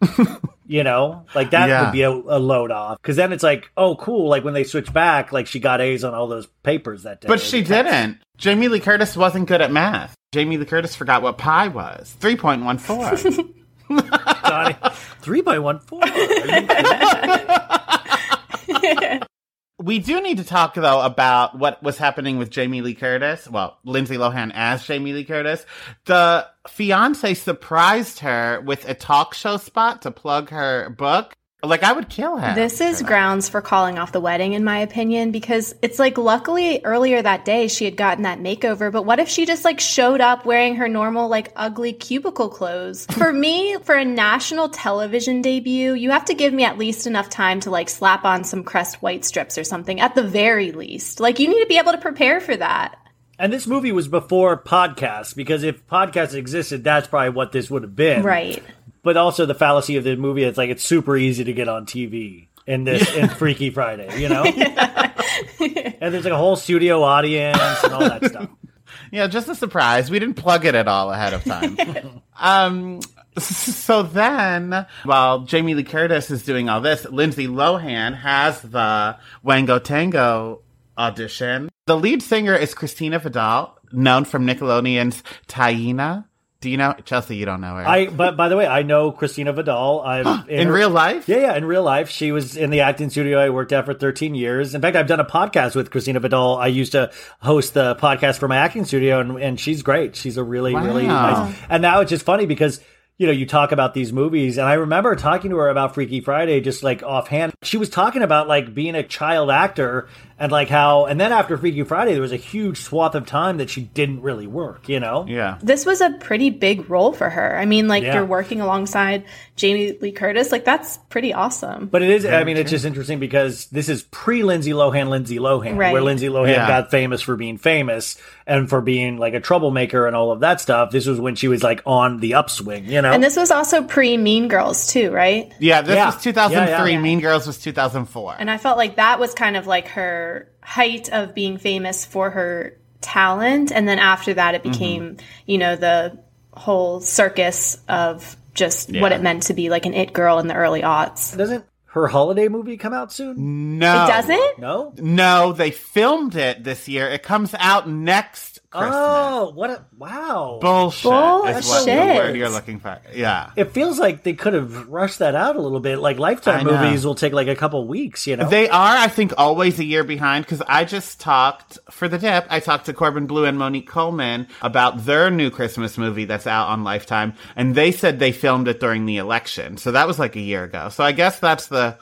you know, like that Yeah. would be a, a load off. Because then it's like, oh, cool. Like when they switch back, like she got A's on all those papers that day. But she didn't. Jamie Lee Curtis wasn't good at math. Jamie Lee Curtis forgot what pi was. 3.14. Johnny, three by one four. we do need to talk, though, about what was happening with Jamie Lee Curtis. Well, Lindsay Lohan as Jamie Lee Curtis. The fiance surprised her with a talk show spot to plug her book. Like, I would kill him. This is for grounds for calling off the wedding, in my opinion, because it's like luckily earlier that day she had gotten that makeover, but what if she just like showed up wearing her normal, like ugly cubicle clothes? for me, for a national television debut, you have to give me at least enough time to like slap on some Crest white strips or something, at the very least. Like, you need to be able to prepare for that. And this movie was before podcasts because if podcasts existed, that's probably what this would have been. Right. But also the fallacy of the movie, it's like it's super easy to get on TV in this in Freaky Friday, you know. and there's like a whole studio audience and all that stuff. Yeah, just a surprise. We didn't plug it at all ahead of time. um, so then, while Jamie Lee Curtis is doing all this, Lindsay Lohan has the Wango Tango audition. The lead singer is Christina Vidal, known from Nickelodeon's Taina. Do you know Chelsea? You don't know her. I but by the way, I know Christina Vidal. I've in her- real life. Yeah, yeah, in real life, she was in the acting studio I worked at for 13 years. In fact, I've done a podcast with Christina Vidal. I used to host the podcast for my acting studio, and, and she's great. She's a really, really nice. And now it's just funny because you know you talk about these movies, and I remember talking to her about Freaky Friday, just like offhand. She was talking about like being a child actor and like how, and then after Freaky Friday, there was a huge swath of time that she didn't really work. You know? Yeah. This was a pretty big role for her. I mean, like, Yeah. you're working alongside Jamie Lee Curtis. Like, that's pretty awesome. But it is. I mean, it's just interesting because this is pre Lindsay Lohan, Lindsay Lohan, Right. where Lindsay Lohan Yeah. got famous for being famous and for being like a troublemaker and all of that stuff. This was when she was like on the upswing, you know. And this was also pre Mean Girls, too, right? Yeah, this Yeah. was 2003. Yeah, yeah. Mean Girls was 2004. And I felt like that was kind of like her height of being famous for her talent. And then after that, Mm-hmm. it became, you know, the whole circus of just what it meant to be like an it girl in the early aughts. Doesn't her holiday movie come out soon? no, It doesn't? No. No, they filmed it this year. It comes out next Christmas. Oh, what a wow! Bullshit, is what the word you're looking for. Yeah. It feels like they could have rushed that out a little bit. Like Lifetime movies will take like a couple weeks, you know. They are, I think, always a year behind because I just talked for the dip. I talked to Corbin Bleu and Monique Coleman about their new Christmas movie that's out on Lifetime, and they said they filmed it during the election. So that was like a year ago. So I guess that's the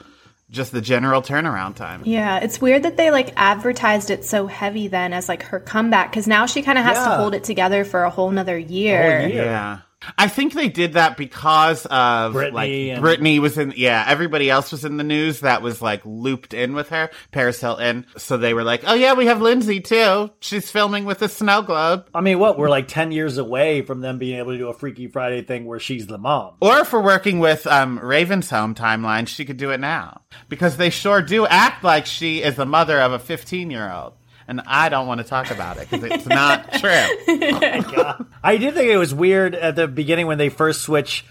just the general turnaround time. Yeah, it's weird that they like advertised it so heavy then as like her comeback because now she kind of has to hold it together for a whole nother year. year. Yeah. I think they did that because of Britney like and- Britney was in yeah, everybody else was in the news that was like looped in with her, Paris Hilton. So they were like, "Oh yeah, we have Lindsay too. She's filming with the Snow Globe." I mean, what we're like ten years away from them being able to do a Freaky Friday thing where she's the mom. Or if we're working with um, Raven's home timeline, she could do it now because they sure do act like she is the mother of a 15 year old. And I don't want to talk about it because it's not true. Oh I did think it was weird at the beginning when they first switch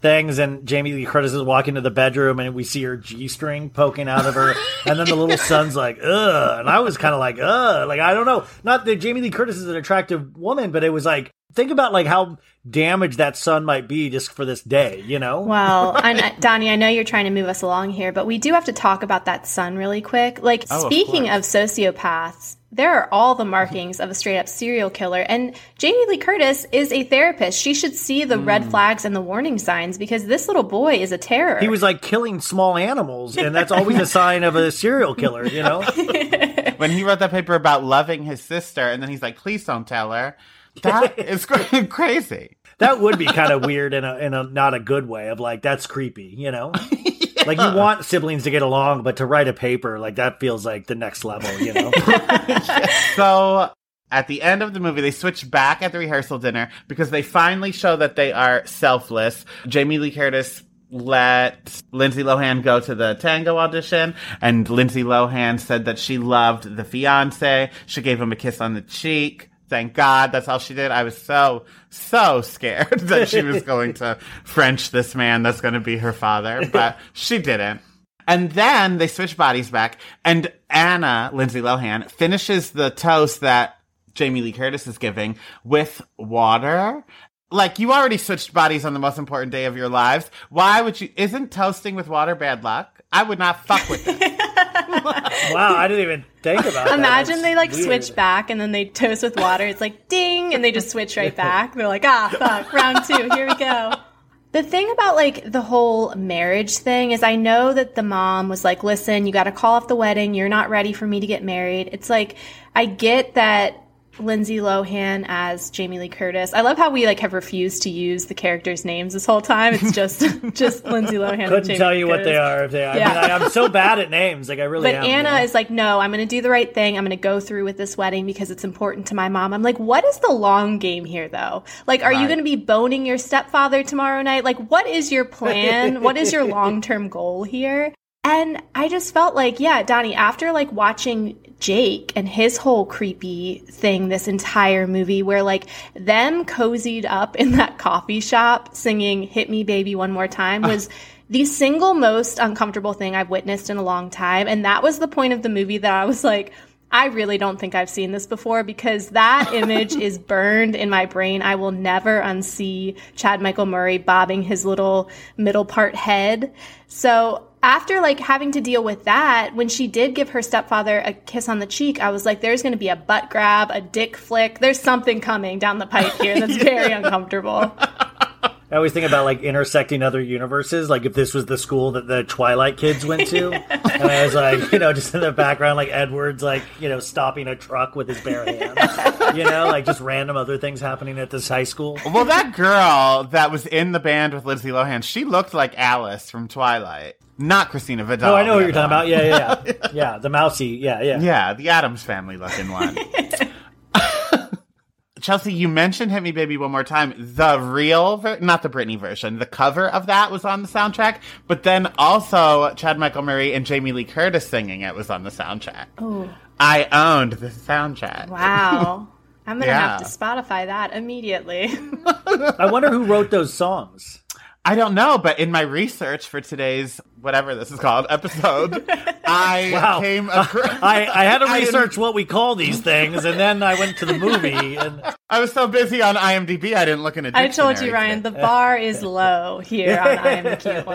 things and Jamie Lee Curtis is walking to the bedroom and we see her G string poking out of her and then the little son's like, ugh. And I was kind of like, ugh. Like, I don't know. Not that Jamie Lee Curtis is an attractive woman, but it was like, think about like how damaged that son might be just for this day, you know? Well, and uh, Donnie, I know you're trying to move us along here, but we do have to talk about that son really quick. Like, Oh, speaking of, course. sociopaths, there are all the markings of a straight up serial killer. And Jamie Lee Curtis is a therapist. She should see the mm. red flags and the warning signs because this little boy is a terror. He was like killing small animals, and that's always a sign of a serial killer, you know? when he wrote that paper about loving his sister, and then he's like, please don't tell her. That is cra- crazy. That would be kind of weird in a in a not a good way of like that's creepy, you know? Like you want siblings to get along, but to write a paper like that feels like the next level, you know? So at the end of the movie, they switch back at the rehearsal dinner because they finally show that they are selfless. Jamie Lee Curtis let Lindsay Lohan go to the tango audition, and Lindsay Lohan said that she loved the fiance. She gave him a kiss on the cheek. Thank God that's all she did. I was so, so scared that she was going to French this man that's going to be her father, but she didn't. And then they switch bodies back, and Anna, Lindsay Lohan, finishes the toast that Jamie Lee Curtis is giving with water. Like, you already switched bodies on the most important day of your lives. Why would you? Isn't toasting with water bad luck? I would not fuck with it. wow, I didn't even think about that. Imagine they like weird. switch back and then they toast with water. It's like ding, and they just switch right back. They're like, ah, fuck, round two, here we go. The thing about like the whole marriage thing is I know that the mom was like, listen, you got to call off the wedding. You're not ready for me to get married. It's like, I get that Lindsay Lohan as Jamie Lee Curtis. I love how we like have refused to use the characters' names this whole time. It's just just Lindsay Lohan. Couldn't tell you what they are if they are. Yeah. I mean, I, I'm so bad at names. Like I really But am. Anna know? is like, no, I'm going to do the right thing. I'm going to go through with this wedding because it's important to my mom. I'm like, what is the long game here, though? Like, are you going to be boning your stepfather tomorrow night? Like, what is your plan? what is your long term goal here? And I just felt like, yeah, Donnie, after like watching Jake and his whole creepy thing this entire movie, where like them cozied up in that coffee shop singing Hit Me Baby One More Time was the single most uncomfortable thing I've witnessed in a long time. And that was the point of the movie that I was like, I really don't think I've seen this before because that image is burned in my brain. I will never unsee Chad Michael Murray bobbing his little middle part head. So after like having to deal with that, when she did give her stepfather a kiss on the cheek, I was like, there's going to be a butt grab, a dick flick. There's something coming down the pipe here that's very uncomfortable. I always think about like intersecting other universes. Like if this was the school that the Twilight kids went to, and I was like, you know, just in the background, like Edward's like, you know, stopping a truck with his bare hands. you know, like just random other things happening at this high school. well, that girl that was in the band with Lindsay Lohan, she looked like Alice from Twilight, not Christina Vidal. Oh, I know what you're talking other about. Yeah, yeah, yeah. yeah, the mousy. Yeah, yeah. Yeah, the Addams family looking one. Chelsea, you mentioned "Hit Me, Baby, One More Time." The real, ver- not the Britney version, the cover of that was on the soundtrack. But then also Chad Michael Murray and Jamie Lee Curtis singing it was on the soundtrack. Oh, I owned the soundtrack. wow. I'm going to have to Spotify that immediately. I wonder who wrote those songs. I don't know, but in my research for today's whatever this is called episode, I Wow. came across. I, I had to research what we call these things, and then I went to the movie. And I was so busy on IMDb, I didn't look in a I told you, Ryan, today. the bar is low here on I Am the Cute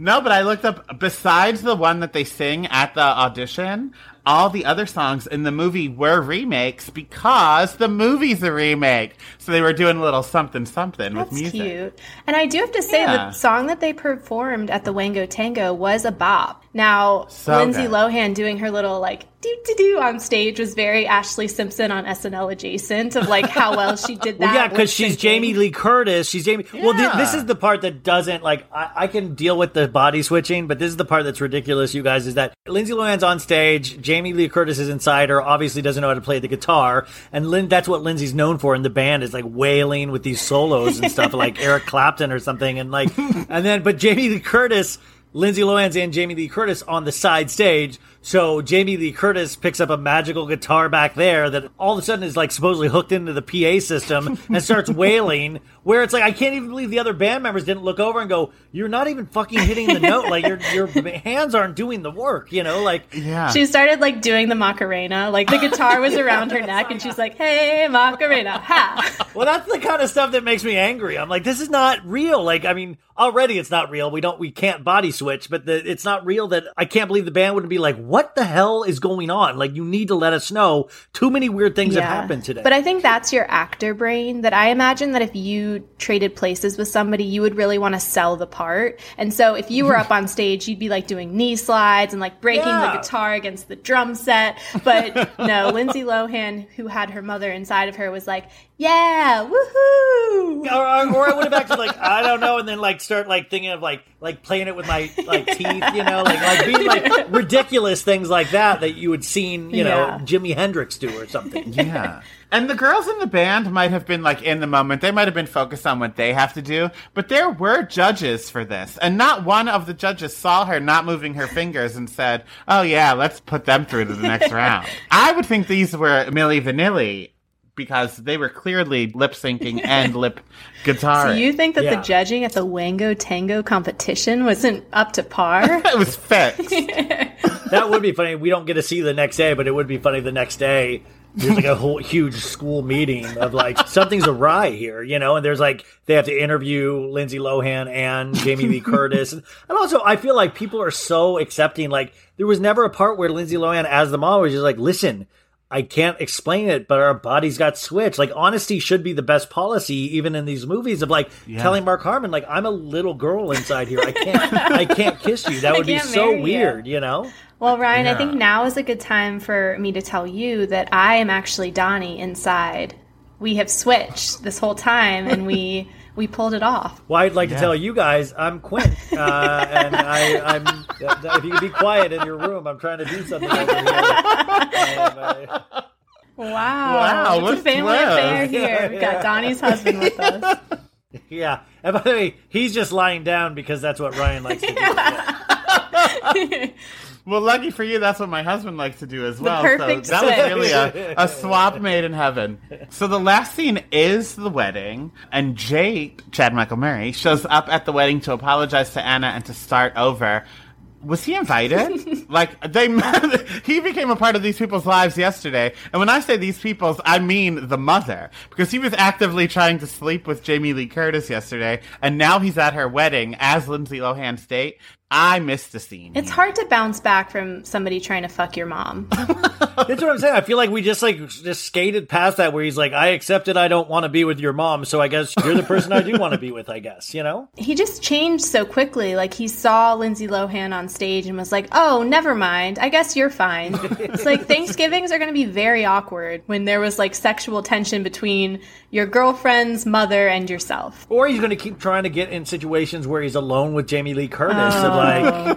No, but I looked up besides the one that they sing at the audition, all the other songs in the movie were remakes because the movie's a remake. So they were doing a little something something That's with music. cute. And I do have to say, Yeah. the song that they performed at the Wango Tango was a bop. Now, So Lindsay good. Lohan doing her little like do do do on stage was very Ashlee Simpson on SNL adjacent of like how well she did that. Well, yeah, because she's. Jamie Lee Curtis. She's Jamie. Well, th- this is the part that doesn't like. I-, I can deal with the body switching, but this is the part that's ridiculous. You guys is that Lindsay Lohan's on stage. Jamie Lee Curtis is inside her. Obviously, doesn't know how to play the guitar, and Lin- that's what Lindsay's known for in the band is like wailing with these solos and stuff, like Eric Clapton or something. And like, and then but Jamie Lee Curtis. Lindsay Lohan's and Jamie Lee Curtis on the side stage. So Jamie Lee Curtis picks up a magical guitar back there that all of a sudden is like supposedly hooked into the PA system and starts wailing. Where it's like I can't even believe the other band members didn't look over and go, "You're not even fucking hitting the note. Like your your hands aren't doing the work." You know, like Yeah. She started like doing the Macarena. Like the guitar was around her neck and she's like, hey, Macarena, ha. Well, that's the kind of stuff that makes me angry. I'm like, this is not real. Like, I mean, already it's not real. We don't, we can't body switch, but the, it's not real that I can't believe the band wouldn't be like, what the hell is going on? Like, you need to let us know. Too many weird things have happened today. But I think that's your actor brain that I imagine that if you traded places with somebody, you would really want to sell the part. And so if you were up on stage, you'd be like doing knee slides and like breaking Yeah. the guitar against the drum set. But no, Lindsay Lohan, who had her mother inside of her, was like, yeah, woohoo. or, or, or I would have acted like I don't know, and then like start like thinking of like like playing it with my like teeth, you know, like like being like ridiculous things like that that you had seen, you know, Jimi Hendrix do or something. Yeah. And the girls in the band might have been like in the moment. They might have been focused on what they have to do. But there were judges for this. And not one of the judges saw her not moving her fingers and said, Oh yeah, let's put them through to the next round. I would think these were Milli Vanilli because they were clearly lip syncing and lip guitar. Do you think that Yeah. the judging at the Wango Tango competition wasn't up to par? it was fixed. that would be funny. We don't get to see the next day, but it would be funny the next day. There's like a whole huge school meeting of like something's awry here, you know, and there's like they have to interview Lindsay Lohan and Jamie Lee Curtis. And also I feel like people are so accepting, like there was never a part where Lindsay Lohan as the mom was just like, listen, I can't explain it, but our bodies got switched. Like honesty should be the best policy, even in these movies of like telling Mark Harmon, like, I'm a little girl inside here. I can't I can't kiss you. That would be so marry you." weird, you know? Well, Ryan, I think now is a good time for me to tell you that I am actually Donnie inside. We have switched this whole time, and we we pulled it off. Well, I'd like to tell you guys I'm Quint, uh, and I, I'm. uh, If you could be quiet in your room, I'm trying to do something over here. Wow! Wow, it's what a a family twist. affair here. We've got Donnie's husband with us. yeah, and by the way, he's just lying down because that's what Ryan likes to do. Well, lucky for you, that's what my husband likes to do as well. perfect so that was really a, a swap made in heaven. So the last scene is the wedding, and Jake, Chad Michael Murray, shows up at the wedding to apologize to Anna and to start over. Was he invited? like they, he became a part of these people's lives yesterday. And when I say these people's, I mean the mother, because he was actively trying to sleep with Jamie Lee Curtis yesterday, and now he's at her wedding as Lindsay Lohan's date. I missed the scene. It's hard to bounce back from somebody trying to fuck your mom. That's what I'm saying. I feel like we just like just skated past that, where he's like, "I accepted I don't want to be with your mom, so I guess you're the person I do want to be with." I guess you know. he just changed so quickly. Like he saw Lindsay Lohan on stage and was like, "Oh, never mind. I guess you're fine." it's like Thanksgivings are going to be very awkward when there was like sexual tension between your girlfriend's mother and yourself. Or he's going to keep trying to get in situations where he's alone with Jamie Lee Curtis, and oh,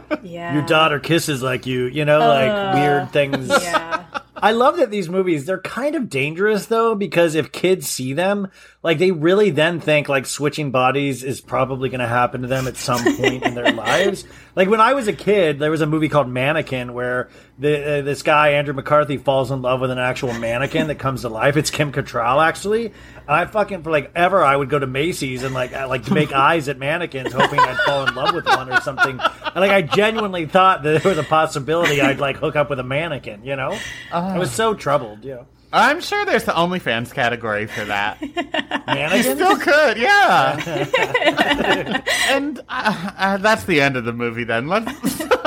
like Yeah. your daughter kisses like you, you know, like weird things. Yeah. I love that these movies, they're kind of dangerous though, because if kids see them, like they really then think like switching bodies is probably going to happen to them at some point in their lives. Like when I was a kid, there was a movie called Mannequin where the, uh, this guy, Andrew McCarthy, falls in love with an actual mannequin that comes to life. It's Kim Cattrall actually. And I fucking, for like ever, I would go to Macy's and like, I, like to make eyes at mannequins hoping I'd fall in love with one or something. And like I genuinely thought that there was a possibility I'd like hook up with a mannequin, you know? I was so troubled, you know. I'm sure there's the OnlyFans category for that. Mannequins? Still could, yeah. and uh, uh, that's the end of the movie. Then let's.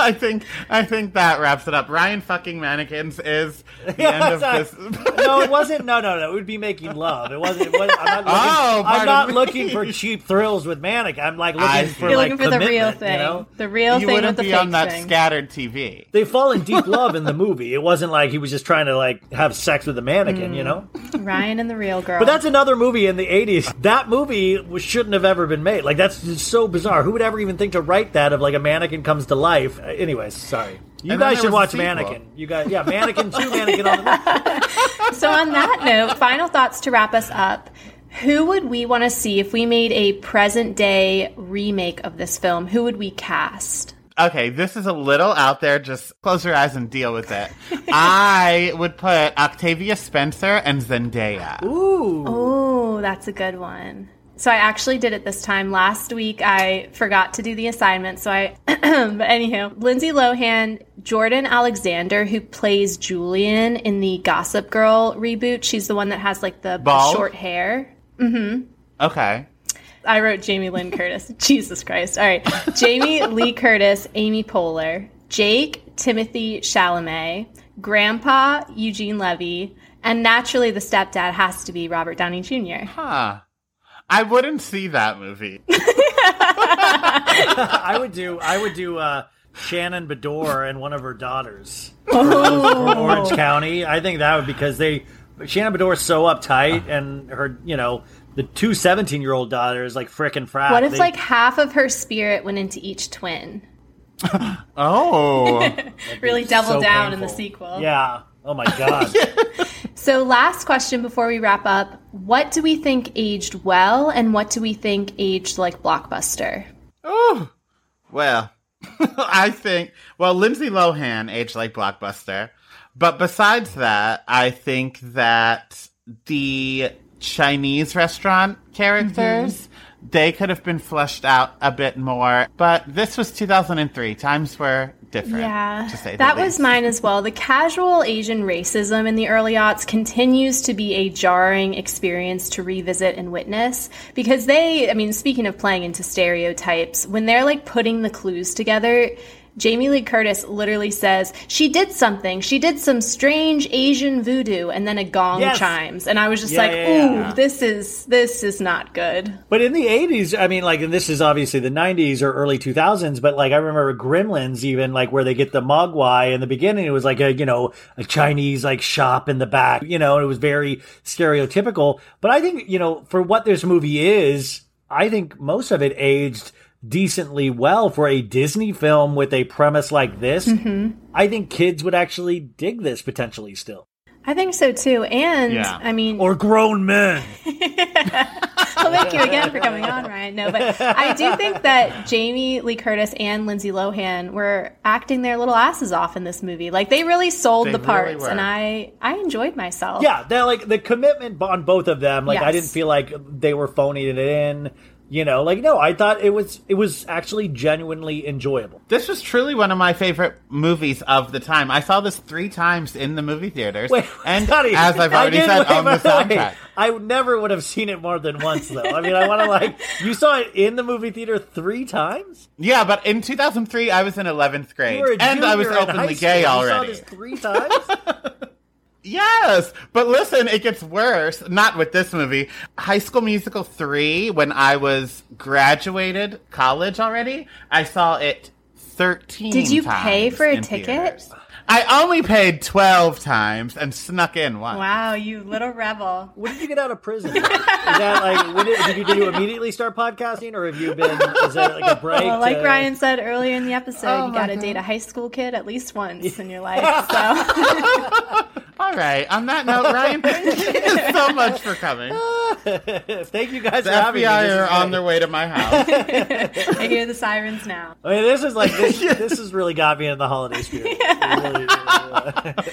I think I think that wraps it up. Ryan fucking mannequins is the end of this. no, it wasn't. No, no, no. It would be making love. It wasn't. It wasn't I'm not looking, Oh, I'm not looking for cheap thrills with mannequin. I'm like looking I for. You're like looking for the real thing. You know? The real you thing wouldn't with the be fake on that thing. scattered TV. They fall in deep love in the movie. It wasn't like he was just trying to like have sex with a mannequin, you mm. know. Ryan and the real girl. But that's another movie in the '80s. That movie was, shouldn't have ever been made. Like that's just so bizarre. Who would ever even think to write that of like a mannequin comes to life? Anyways, sorry. You And guys should watch sequel. Mannequin. You guys, yeah, Mannequin two, Mannequin on the. So, on that note, final thoughts to wrap us up. Who would we want to see if we made a present day remake of this film? Who would we cast? Okay, this is a little out there. Just close your eyes and deal with it. I would put Octavia Spencer and Zendaya. Ooh. Oh, that's a good one. So I actually did it this time. Last week I forgot to do the assignment. So I, but anyhow, Lindsay Lohan, Jordan Alexander, who plays Julian in the Gossip Girl reboot. She's the one that has like the Bald? short hair. Mm-hmm. Okay. I wrote Jamie Lynn Curtis. Jesus Christ. All right. Jamie Lee Curtis, Amy Poehler, Jake Timothée Chalamet, Grandpa Eugene Levy, and naturally the stepdad has to be Robert Downey Jr. Huh. I wouldn't see that movie. I would do. I would do. uh Shannon Beador and one of her daughters for, for Orange County. I think that would because they Shannon Beador is so uptight and her you know the two 17 year old daughters like frickin' frat. What if They- like half of her spirit went into each twin? Oh. really double so down in the sequel. Yeah. Oh my god. So, last question before we wrap up What do we think aged well, and what do we think aged like Blockbuster? Oh, well, I think, well, Lindsay Lohan aged like Blockbuster. But besides that, I think that the Chinese restaurant characters, mm-hmm. They could have been fleshed out a bit more. But this was 2003. Times were different. Yeah, to say the that was least. mine as well. The casual Asian racism in the early aughts continues to be a jarring experience to revisit and witness because they, I mean, speaking of playing into stereotypes, when they're like putting the clues together, Jamie Lee Curtis literally says, She did something. She did some strange Asian voodoo, and then a gong Yes. chimes. And I was just Yeah, like, yeah, Ooh, yeah. this is this is not good. But in the 80s, I mean, like, and this is obviously the 90s or early 2000s, but like, I remember Gremlins, even like where they get the Mogwai in the beginning, it was like a, you know, a Chinese like shop in the back, you know, and it was very stereotypical. But I think, you know, for what this movie is, I think most of it aged decently well for a Disney film with a premise like this. Mm-hmm. I think kids would actually dig this potentially still. I think so too. And Yeah. I mean, Or grown men. Well, thank you again for coming on, Ryan. No, but I do think that Jamie Lee Curtis and Lindsay Lohan were acting their little asses off in this movie. Like they really sold They the really parts, were. and I I enjoyed myself. Yeah, that like the commitment on both of them. Like I didn't feel like they were phoning it in. You know, like no, I thought it was it was actually genuinely enjoyable. This was truly one of my favorite movies of the time. I saw this three times in the movie theaters. Wait, and Sonny, as I've already said, wait, on the soundtrack. I never would have seen it more than once, though. I mean, I want to like you saw it in the movie theater three times. Yeah, but in 2003, I was in 11th grade. You were a and I was openly gay already. You saw this three times. Yes, but listen, it gets worse. Not with this movie. High School Musical 3, when I was graduated college already, I saw it 13 Did you times pay for a ticket? theaters. I only paid 12 times and snuck in once. Wow, you little rebel. when did you get out of prison? Is that like when did, did, you, did you immediately start podcasting, or have you been? Is it like a break? Well, like to- Ryan said earlier in the episode, Oh you got to date a high school kid at least once in your life. So All right, on that note, Ryan, thank you so much for coming. Thank you guys The for having me. FBI This are on great. their way to my house. I hear the sirens now. I mean, this is like this. This has really got me in the holiday spirit. It really- really-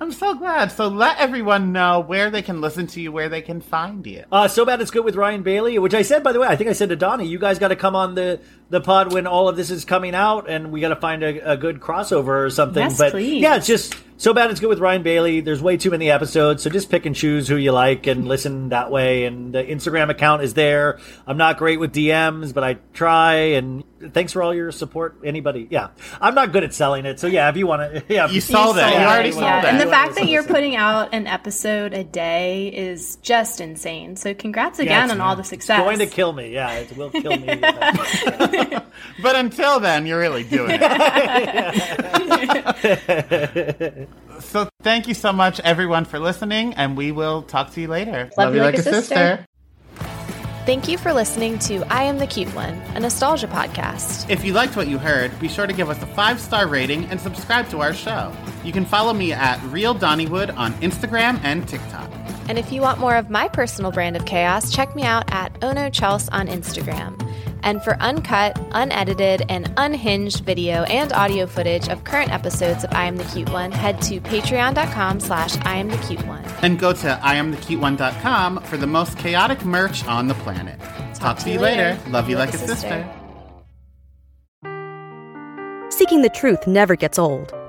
I'm so glad. So let everyone know where they can listen to you, where they can find you. Uh, so bad it's good with Ryan Bailey, which I said by the way. I think I said to Donnie, you guys got to come on the the pod when all of this is coming out, and we got to find a, a good crossover or something. Yes, but please. yeah, it's just so bad it's good with Ryan Bailey. There's way too many episodes, so just pick and choose who you like and listen that way. And the Instagram account is there. I'm not great with DMs, but I try. And thanks for all your support. Anybody, yeah, I'm not good at selling it, so yeah, if you want to, yeah, You sold it. sold You already saw that. And the fact that you're putting out an episode a day is just insane. So congrats again it's- on all the success. It's success. going to kill me. Yeah, it will kill me. But until then, you're really doing it. so thank you so much, everyone, for listening, and we will talk to you later. Love you like a sister. Thank you for listening to I Am the Cute One, a nostalgia podcast. If you liked what you heard, be sure to give us a five star rating and subscribe to our show. You can follow me at Real Donnywood on Instagram and TikTok. And if you want more of my personal brand of chaos, check me out at Ono Chels on Instagram. And for uncut, unedited, and unhinged video and audio footage of current episodes of I Am the Cute One, head to patreon.com slash I Am the Cute One. And go to IamTheCuteOne.com for the most chaotic merch on the planet. Talk, to you later. Love you like, a sister. Seeking the truth never gets old.